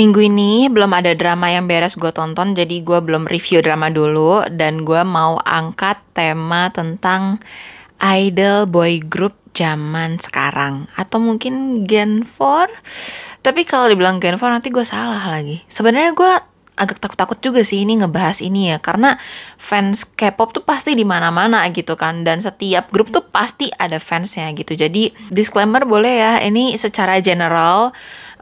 Minggu ini belum ada drama yang beres gue tonton, jadi gue belum review drama dulu. Dan gue mau angkat tema tentang idol boy group zaman sekarang. Atau mungkin Gen 4. Tapi kalau dibilang Gen 4 nanti gue salah lagi. Sebenarnya gue agak takut-takut juga sih ini ngebahas ini ya karena fans K-pop tuh pasti di mana-mana gitu kan dan setiap grup tuh pasti ada fansnya gitu jadi disclaimer boleh ya ini secara general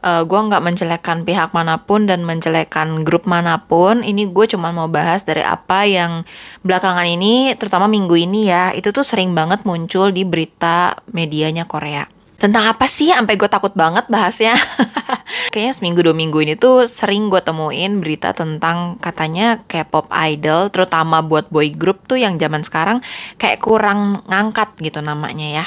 uh, gue nggak menjelekkan pihak mana pun dan menjelekkan grup mana pun. Ini gue cuma mau bahas dari apa yang belakangan ini, terutama minggu ini ya, itu tuh sering banget muncul di berita medianya Korea. Tentang apa sih? Sampai gue takut banget bahasnya. Kayaknya seminggu dua minggu ini tuh sering gue temuin berita tentang katanya K-pop idol, terutama buat boy group tuh yang zaman sekarang kayak kurang ngangkat gitu namanya ya.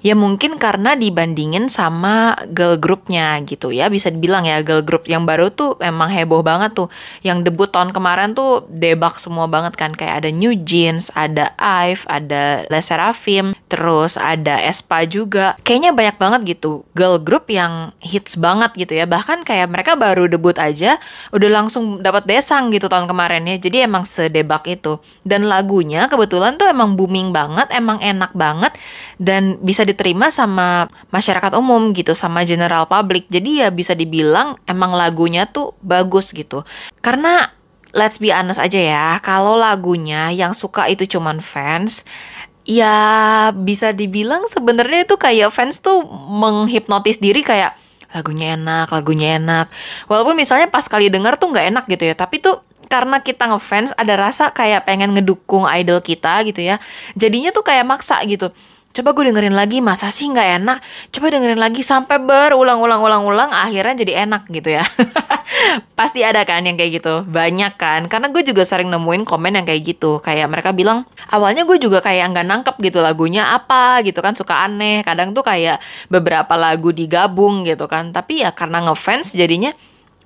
Ya mungkin karena dibandingin sama girl groupnya gitu ya. Bisa dibilang ya girl group yang baru tuh emang heboh banget tuh. Yang debut tahun kemarin tuh debak semua banget kan. Kayak ada New Jeans, ada IVE, ada Les Seraphim Terus ada Espa juga. Kayaknya banyak banget gitu girl group yang hits banget gitu ya. Bahkan kayak mereka baru debut aja Udah langsung dapat desang gitu tahun kemarin ya. Jadi emang sedebak itu. Dan lagunya kebetulan tuh emang booming banget Emang enak banget Dan bisa diterima sama masyarakat umum gitu sama general public jadi ya bisa dibilang emang lagunya tuh bagus gitu karena let's be honest aja ya kalau lagunya yang suka itu cuman fans ya bisa dibilang sebenarnya itu kayak fans tuh menghipnotis diri kayak lagunya enak, lagunya enak. Walaupun misalnya pas kali denger tuh nggak enak gitu ya, tapi tuh karena kita ngefans ada rasa kayak pengen ngedukung idol kita gitu ya. Jadinya tuh kayak maksa gitu coba gue dengerin lagi masa sih nggak enak? Coba dengerin lagi sampai berulang-ulang-ulang-ulang akhirnya jadi enak gitu ya. Pasti ada kan yang kayak gitu. Banyak kan. Karena gue juga sering nemuin komen yang kayak gitu. Kayak mereka bilang awalnya gue juga kayak nggak nangkep gitu lagunya apa gitu kan. Suka aneh. Kadang tuh kayak beberapa lagu digabung gitu kan. Tapi ya karena ngefans jadinya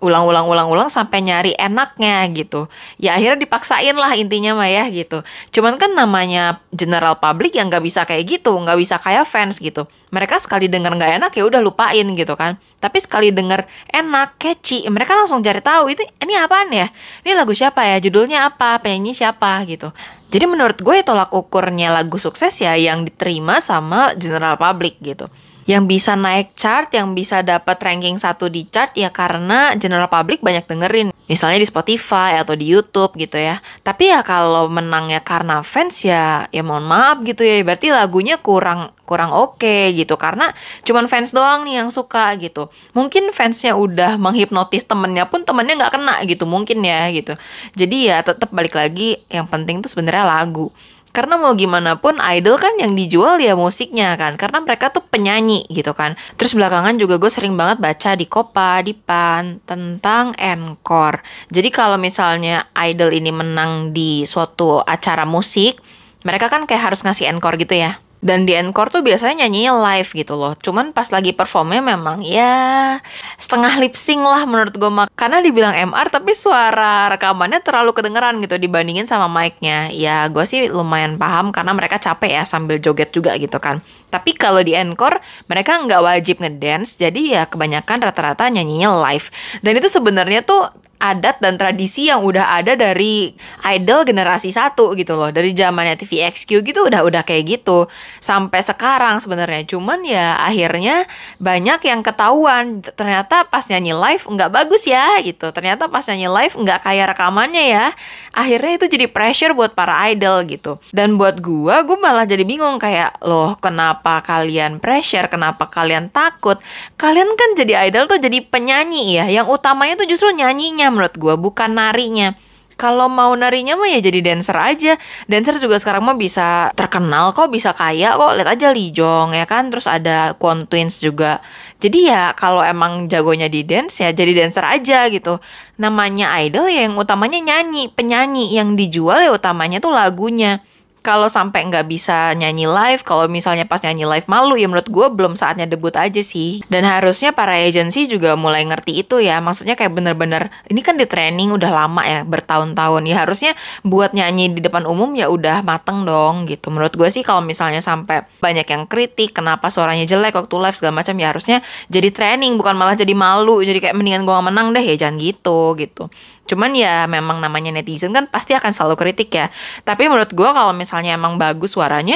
ulang-ulang-ulang-ulang sampai nyari enaknya gitu. Ya akhirnya dipaksain lah intinya mah ya gitu. Cuman kan namanya general public yang nggak bisa kayak gitu, nggak bisa kayak fans gitu. Mereka sekali denger nggak enak ya udah lupain gitu kan. Tapi sekali denger enak, catchy, mereka langsung cari tahu itu ini apaan ya? Ini lagu siapa ya? Judulnya apa? Penyanyi siapa gitu. Jadi menurut gue tolak ukurnya lagu sukses ya yang diterima sama general public gitu yang bisa naik chart, yang bisa dapat ranking satu di chart ya karena general public banyak dengerin. Misalnya di Spotify atau di YouTube gitu ya. Tapi ya kalau menangnya karena fans ya ya mohon maaf gitu ya. Berarti lagunya kurang kurang oke okay, gitu karena cuman fans doang nih yang suka gitu. Mungkin fansnya udah menghipnotis temennya pun temennya nggak kena gitu mungkin ya gitu. Jadi ya tetap balik lagi yang penting tuh sebenarnya lagu karena mau gimana pun idol kan yang dijual ya musiknya kan. Karena mereka tuh penyanyi gitu kan. Terus belakangan juga gue sering banget baca di Kopa di Pan tentang encore. Jadi kalau misalnya idol ini menang di suatu acara musik mereka kan kayak harus ngasih encore gitu ya dan di encore tuh biasanya nyanyinya live gitu loh. Cuman pas lagi performnya memang ya setengah lip sync lah menurut gue. Karena dibilang MR tapi suara rekamannya terlalu kedengeran gitu dibandingin sama mic-nya. Ya gue sih lumayan paham karena mereka capek ya sambil joget juga gitu kan. Tapi kalau di encore mereka nggak wajib ngedance. Jadi ya kebanyakan rata-rata nyanyinya live. Dan itu sebenarnya tuh adat dan tradisi yang udah ada dari idol generasi satu gitu loh. Dari zamannya TVXQ gitu udah udah kayak gitu. Sampai sekarang sebenarnya. Cuman ya akhirnya banyak yang ketahuan. Ternyata pas nyanyi live nggak bagus ya gitu. Ternyata pas nyanyi live nggak kayak rekamannya ya. Akhirnya itu jadi pressure buat para idol gitu. Dan buat gua gua malah jadi bingung kayak loh kenapa kalian pressure? Kenapa kalian takut? Kalian kan jadi idol tuh jadi penyanyi ya. Yang utamanya tuh justru nyanyinya menurut gue bukan narinya kalau mau narinya mah ya jadi dancer aja. Dancer juga sekarang mah bisa terkenal kok, bisa kaya kok. Lihat aja Lee Jong ya kan, terus ada Kwon Twins juga. Jadi ya kalau emang jagonya di dance ya jadi dancer aja gitu. Namanya idol ya yang utamanya nyanyi, penyanyi yang dijual ya utamanya tuh lagunya. Kalau sampai nggak bisa nyanyi live, kalau misalnya pas nyanyi live malu ya menurut gue belum saatnya debut aja sih. Dan harusnya para agensi juga mulai ngerti itu ya. Maksudnya kayak bener-bener ini kan di training udah lama ya bertahun-tahun ya harusnya buat nyanyi di depan umum ya udah mateng dong gitu. Menurut gue sih kalau misalnya sampai banyak yang kritik kenapa suaranya jelek waktu live segala macam ya harusnya jadi training bukan malah jadi malu. Jadi kayak mendingan gue menang deh ya jangan gitu gitu. Cuman ya memang namanya netizen kan pasti akan selalu kritik ya. Tapi menurut gue kalau misalnya emang bagus suaranya,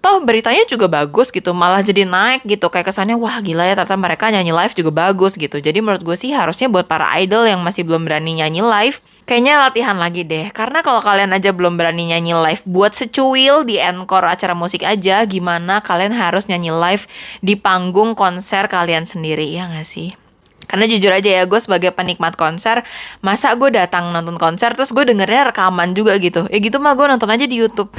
toh beritanya juga bagus gitu malah jadi naik gitu. Kayak kesannya wah gila ya ternyata mereka nyanyi live juga bagus gitu. Jadi menurut gue sih harusnya buat para idol yang masih belum berani nyanyi live kayaknya latihan lagi deh. Karena kalau kalian aja belum berani nyanyi live buat secuil di encore acara musik aja gimana kalian harus nyanyi live di panggung konser kalian sendiri ya gak sih karena jujur aja ya, gue sebagai penikmat konser, masa gue datang nonton konser terus gue dengernya rekaman juga gitu. Ya gitu mah gue nonton aja di YouTube.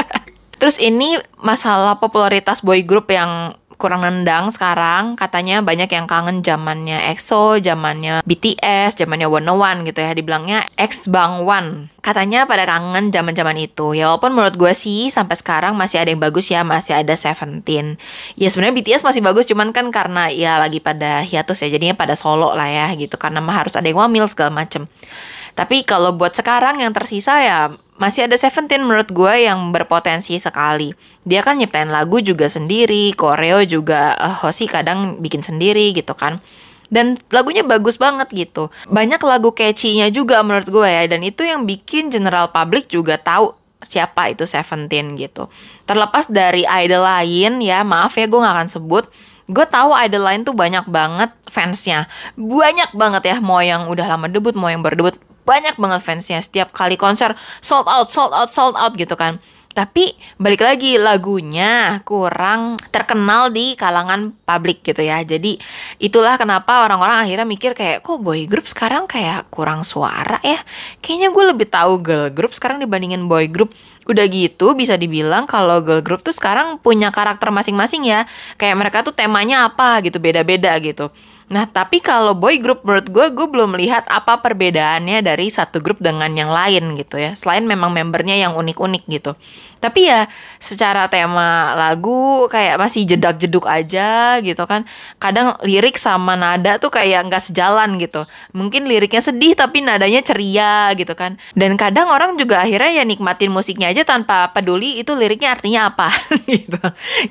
terus ini masalah popularitas boy group yang kurang nendang sekarang katanya banyak yang kangen zamannya EXO, zamannya BTS, zamannya One One gitu ya dibilangnya X Bang One. Katanya pada kangen zaman-zaman itu. Ya walaupun menurut gue sih sampai sekarang masih ada yang bagus ya, masih ada Seventeen. Ya sebenarnya BTS masih bagus cuman kan karena ya lagi pada hiatus ya jadinya pada solo lah ya gitu karena harus ada yang wamil segala macem. Tapi kalau buat sekarang yang tersisa ya masih ada Seventeen menurut gue yang berpotensi sekali. Dia kan nyiptain lagu juga sendiri, koreo juga uh, Hoshi kadang bikin sendiri gitu kan. Dan lagunya bagus banget gitu. Banyak lagu catchy-nya juga menurut gue ya. Dan itu yang bikin general public juga tahu siapa itu Seventeen gitu. Terlepas dari idol lain ya, maaf ya gue gak akan sebut. Gue tahu idol lain tuh banyak banget fansnya. Banyak banget ya, mau yang udah lama debut, mau yang berdebut banyak banget fansnya setiap kali konser. Sold out sold out sold out gitu kan. Tapi balik lagi lagunya kurang terkenal di kalangan publik gitu ya. Jadi itulah kenapa orang-orang akhirnya mikir kayak kok boy group sekarang kayak kurang suara ya? Kayaknya gue lebih tahu girl group sekarang dibandingin boy group. Udah gitu bisa dibilang kalau girl group tuh sekarang punya karakter masing-masing ya. Kayak mereka tuh temanya apa gitu beda-beda gitu Nah, tapi kalau boy group menurut gue, gue belum melihat apa perbedaannya dari satu grup dengan yang lain gitu ya. Selain memang membernya yang unik-unik gitu. Tapi ya secara tema lagu kayak masih jedak-jeduk aja gitu kan. Kadang lirik sama nada tuh kayak nggak sejalan gitu. Mungkin liriknya sedih tapi nadanya ceria gitu kan. Dan kadang orang juga akhirnya ya nikmatin musiknya aja tanpa peduli itu liriknya artinya apa gitu.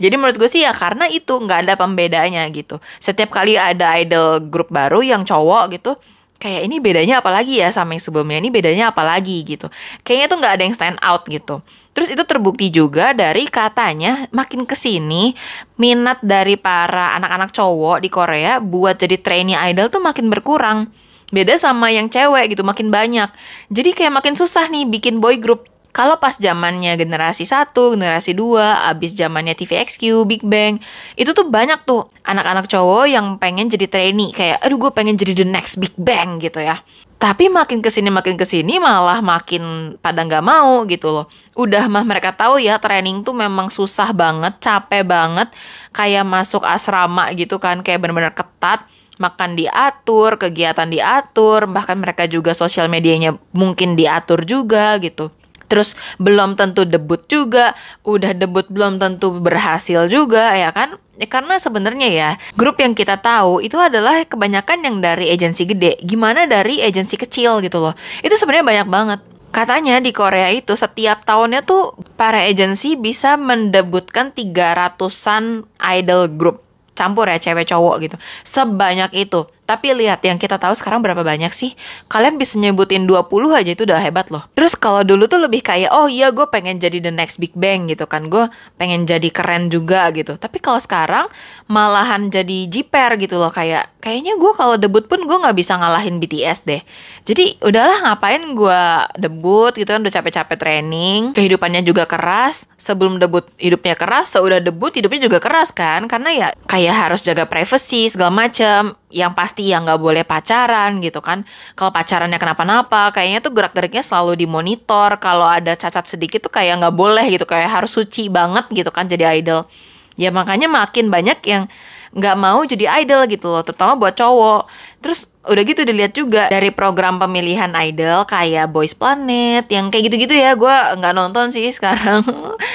Jadi menurut gue sih ya karena itu nggak ada pembedanya gitu. Setiap kali ada idol grup baru yang cowok gitu kayak ini bedanya apa lagi ya sama yang sebelumnya? Ini bedanya apa lagi gitu. Kayaknya tuh nggak ada yang stand out gitu. Terus itu terbukti juga dari katanya makin ke sini minat dari para anak-anak cowok di Korea buat jadi trainee idol tuh makin berkurang. Beda sama yang cewek gitu makin banyak. Jadi kayak makin susah nih bikin boy group kalau pas zamannya generasi 1, generasi 2, abis zamannya TVXQ, Big Bang, itu tuh banyak tuh anak-anak cowok yang pengen jadi trainee. Kayak, aduh gue pengen jadi the next Big Bang gitu ya. Tapi makin ke sini makin ke sini malah makin pada nggak mau gitu loh. Udah mah mereka tahu ya training tuh memang susah banget, capek banget. Kayak masuk asrama gitu kan, kayak bener-bener ketat makan diatur, kegiatan diatur, bahkan mereka juga sosial medianya mungkin diatur juga gitu terus belum tentu debut juga, udah debut belum tentu berhasil juga ya kan? Ya, karena sebenarnya ya grup yang kita tahu itu adalah kebanyakan yang dari agensi gede. Gimana dari agensi kecil gitu loh? Itu sebenarnya banyak banget. Katanya di Korea itu setiap tahunnya tuh para agensi bisa mendebutkan 300-an idol group campur ya cewek cowok gitu. Sebanyak itu. Tapi lihat yang kita tahu sekarang berapa banyak sih? Kalian bisa nyebutin 20 aja itu udah hebat loh. Terus kalau dulu tuh lebih kayak oh iya gue pengen jadi the next big bang gitu kan. Gue pengen jadi keren juga gitu. Tapi kalau sekarang malahan jadi jiper gitu loh kayak kayaknya gue kalau debut pun gue nggak bisa ngalahin BTS deh. Jadi udahlah ngapain gue debut gitu kan udah capek-capek training, kehidupannya juga keras. Sebelum debut hidupnya keras, seudah debut hidupnya juga keras kan karena ya kayak harus jaga privacy segala macam yang pasti ya nggak boleh pacaran gitu kan. Kalau pacarannya kenapa-napa kayaknya tuh gerak-geriknya selalu dimonitor. Kalau ada cacat sedikit tuh kayak nggak boleh gitu kayak harus suci banget gitu kan jadi idol. Ya makanya makin banyak yang nggak mau jadi idol gitu loh terutama buat cowok. Terus udah gitu dilihat juga dari program pemilihan idol kayak Boys Planet yang kayak gitu-gitu ya gue nggak nonton sih sekarang.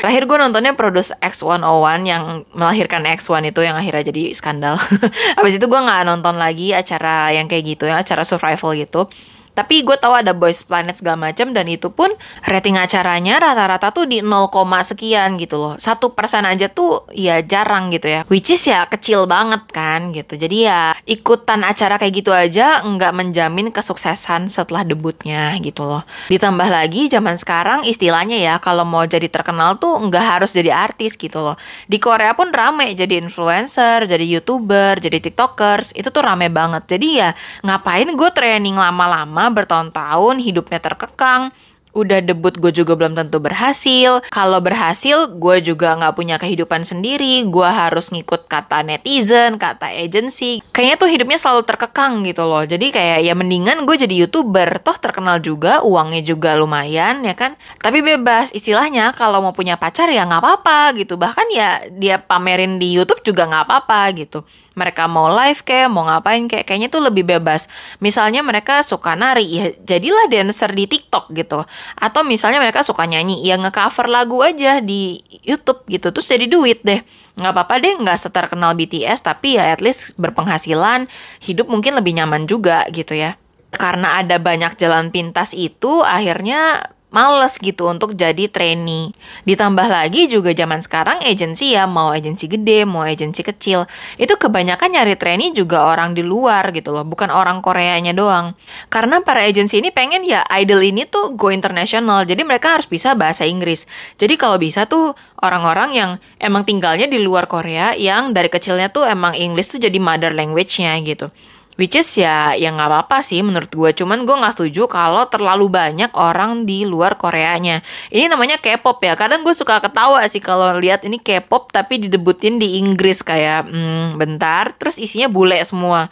Terakhir gue nontonnya Produce X101 yang melahirkan X1 itu yang akhirnya jadi skandal. Habis itu gue nggak nonton lagi acara yang kayak gitu ya acara survival gitu tapi gue tahu ada Boys Planet segala macam dan itu pun rating acaranya rata-rata tuh di 0, sekian gitu loh. Satu persen aja tuh ya jarang gitu ya. Which is ya kecil banget kan gitu. Jadi ya ikutan acara kayak gitu aja nggak menjamin kesuksesan setelah debutnya gitu loh. Ditambah lagi zaman sekarang istilahnya ya kalau mau jadi terkenal tuh nggak harus jadi artis gitu loh. Di Korea pun rame jadi influencer, jadi youtuber, jadi tiktokers itu tuh rame banget. Jadi ya ngapain gue training lama-lama bertahun-tahun hidupnya terkekang udah debut gue juga belum tentu berhasil. Kalau berhasil, gue juga nggak punya kehidupan sendiri. Gue harus ngikut kata netizen, kata agency. Kayaknya tuh hidupnya selalu terkekang gitu loh. Jadi kayak ya mendingan gue jadi youtuber. Toh terkenal juga, uangnya juga lumayan ya kan. Tapi bebas, istilahnya kalau mau punya pacar ya nggak apa-apa gitu. Bahkan ya dia pamerin di YouTube juga nggak apa-apa gitu mereka mau live kayak mau ngapain kayak kayaknya tuh lebih bebas. Misalnya mereka suka nari ya jadilah dancer di TikTok gitu. Atau misalnya mereka suka nyanyi ya ngecover lagu aja di YouTube gitu terus jadi duit deh. Nggak apa-apa deh nggak seterkenal BTS tapi ya at least berpenghasilan hidup mungkin lebih nyaman juga gitu ya. Karena ada banyak jalan pintas itu akhirnya males gitu untuk jadi trainee. Ditambah lagi juga zaman sekarang agensi ya, mau agensi gede, mau agensi kecil, itu kebanyakan nyari trainee juga orang di luar gitu loh, bukan orang Koreanya doang. Karena para agensi ini pengen ya idol ini tuh go international, jadi mereka harus bisa bahasa Inggris. Jadi kalau bisa tuh orang-orang yang emang tinggalnya di luar Korea yang dari kecilnya tuh emang Inggris tuh jadi mother language-nya gitu. Which is ya ya nggak apa-apa sih menurut gue. Cuman gue nggak setuju kalau terlalu banyak orang di luar Koreanya. Ini namanya K-pop ya. Kadang gue suka ketawa sih kalau lihat ini K-pop tapi didebutin di Inggris kayak hmm, bentar. Terus isinya bule semua.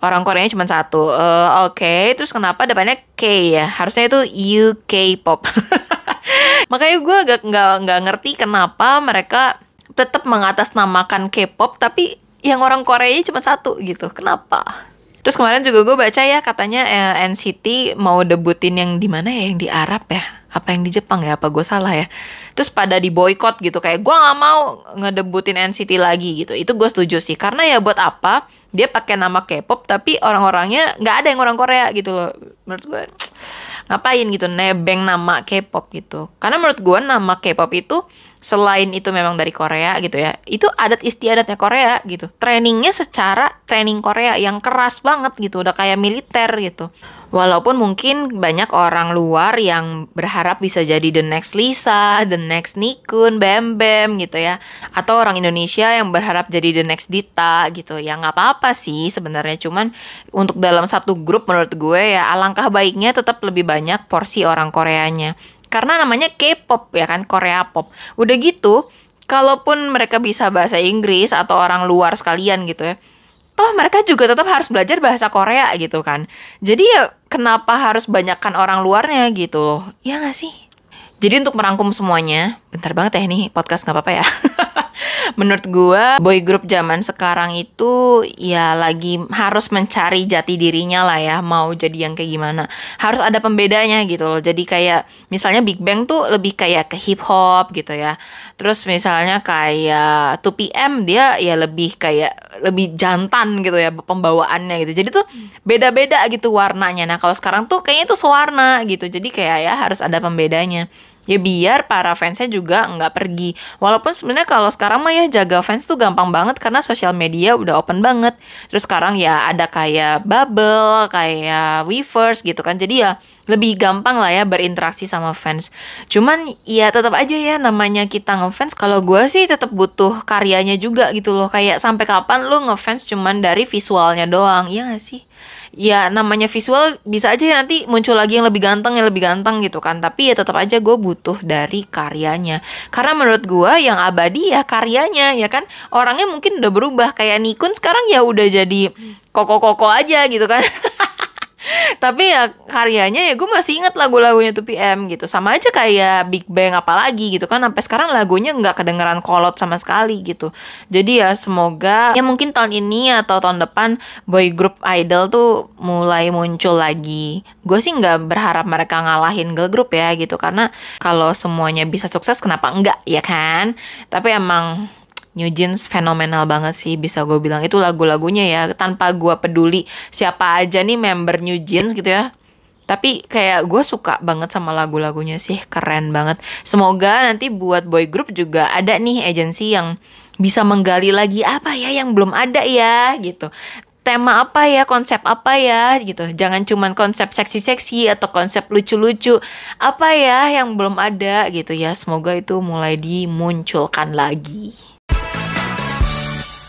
Orang Koreanya cuma satu. Uh, Oke, okay. terus kenapa depannya K ya? Harusnya itu UK pop. Makanya gue gak nggak nggak ngerti kenapa mereka tetap mengatasnamakan K-pop tapi yang orang Korea cuma satu gitu. Kenapa? Terus kemarin juga gue baca ya katanya eh, NCT mau debutin yang di mana ya? Yang di Arab ya? Apa yang di Jepang ya? Apa gue salah ya? Terus pada di boykot gitu kayak gue nggak mau ngedebutin NCT lagi gitu. Itu gue setuju sih. Karena ya buat apa? Dia pakai nama K-pop tapi orang-orangnya nggak ada yang orang Korea gitu loh. Menurut gue ngapain gitu nebeng nama K-pop gitu. Karena menurut gue nama K-pop itu selain itu memang dari Korea gitu ya. Itu adat istiadatnya Korea gitu. Trainingnya secara training Korea yang keras banget gitu udah kayak militer gitu. Walaupun mungkin banyak orang luar yang berharap bisa jadi the next Lisa the next Nikun Bam Bam gitu ya. Atau orang Indonesia yang berharap jadi the next Dita gitu. Ya nggak apa-apa sih sebenarnya. Cuman untuk dalam satu grup menurut gue ya alangkah baiknya tetap lebih banyak porsi orang Koreanya karena namanya K-pop ya kan? Korea pop. Udah gitu kalaupun mereka bisa bahasa Inggris atau orang luar sekalian gitu ya toh mereka juga tetap harus belajar bahasa Korea gitu kan. Jadi ya kenapa harus banyakkan orang luarnya gitu loh? Ya nggak sih? Jadi untuk merangkum semuanya bentar banget ya ini podcast nggak apa-apa ya menurut gue boy group zaman sekarang itu ya lagi harus mencari jati dirinya lah ya mau jadi yang kayak gimana. Harus ada pembedanya gitu loh. Jadi kayak misalnya Big Bang tuh lebih kayak ke hip hop gitu ya. Terus misalnya kayak 2PM dia ya lebih kayak lebih jantan gitu ya pembawaannya gitu. Jadi tuh beda-beda gitu warnanya. Nah kalau sekarang tuh kayaknya tuh sewarna gitu. Jadi kayak ya harus ada pembedanya ya biar para fansnya juga nggak pergi. Walaupun sebenarnya kalau sekarang mah ya jaga fans tuh gampang banget karena sosial media udah open banget. Terus sekarang ya ada kayak bubble kayak weverse gitu kan. Jadi ya lebih gampang lah ya berinteraksi sama fans. Cuman ya tetap aja ya namanya kita ngefans kalau gue sih tetap butuh karyanya juga gitu loh. Kayak sampai kapan lu ngefans cuman dari visualnya doang ya gak sih? Ya namanya visual bisa aja ya nanti muncul lagi yang lebih ganteng yang lebih ganteng gitu kan. Tapi ya tetap aja gue butuh dari karyanya. Karena menurut gue yang abadi ya karyanya ya kan? Orangnya mungkin udah berubah. Kayak Nikun sekarang ya udah jadi koko-koko aja gitu kan Tapi ya karyanya ya gue masih inget lagu-lagunya tuh PM gitu. Sama aja kayak Big Bang apalagi gitu kan. Sampai sekarang lagunya nggak kedengeran kolot sama sekali gitu. Jadi ya semoga ya mungkin tahun ini atau tahun depan boy group idol tuh mulai muncul lagi. Gue sih nggak berharap mereka ngalahin girl group ya gitu. Karena kalau semuanya bisa sukses kenapa enggak ya kan. Tapi emang New Jeans fenomenal banget sih bisa gue bilang itu lagu-lagunya ya tanpa gue peduli siapa aja nih member New Jeans gitu ya tapi kayak gue suka banget sama lagu-lagunya sih keren banget semoga nanti buat boy group juga ada nih agensi yang bisa menggali lagi apa ya yang belum ada ya gitu tema apa ya, konsep apa ya gitu. Jangan cuman konsep seksi-seksi atau konsep lucu-lucu. Apa ya yang belum ada gitu ya. Semoga itu mulai dimunculkan lagi.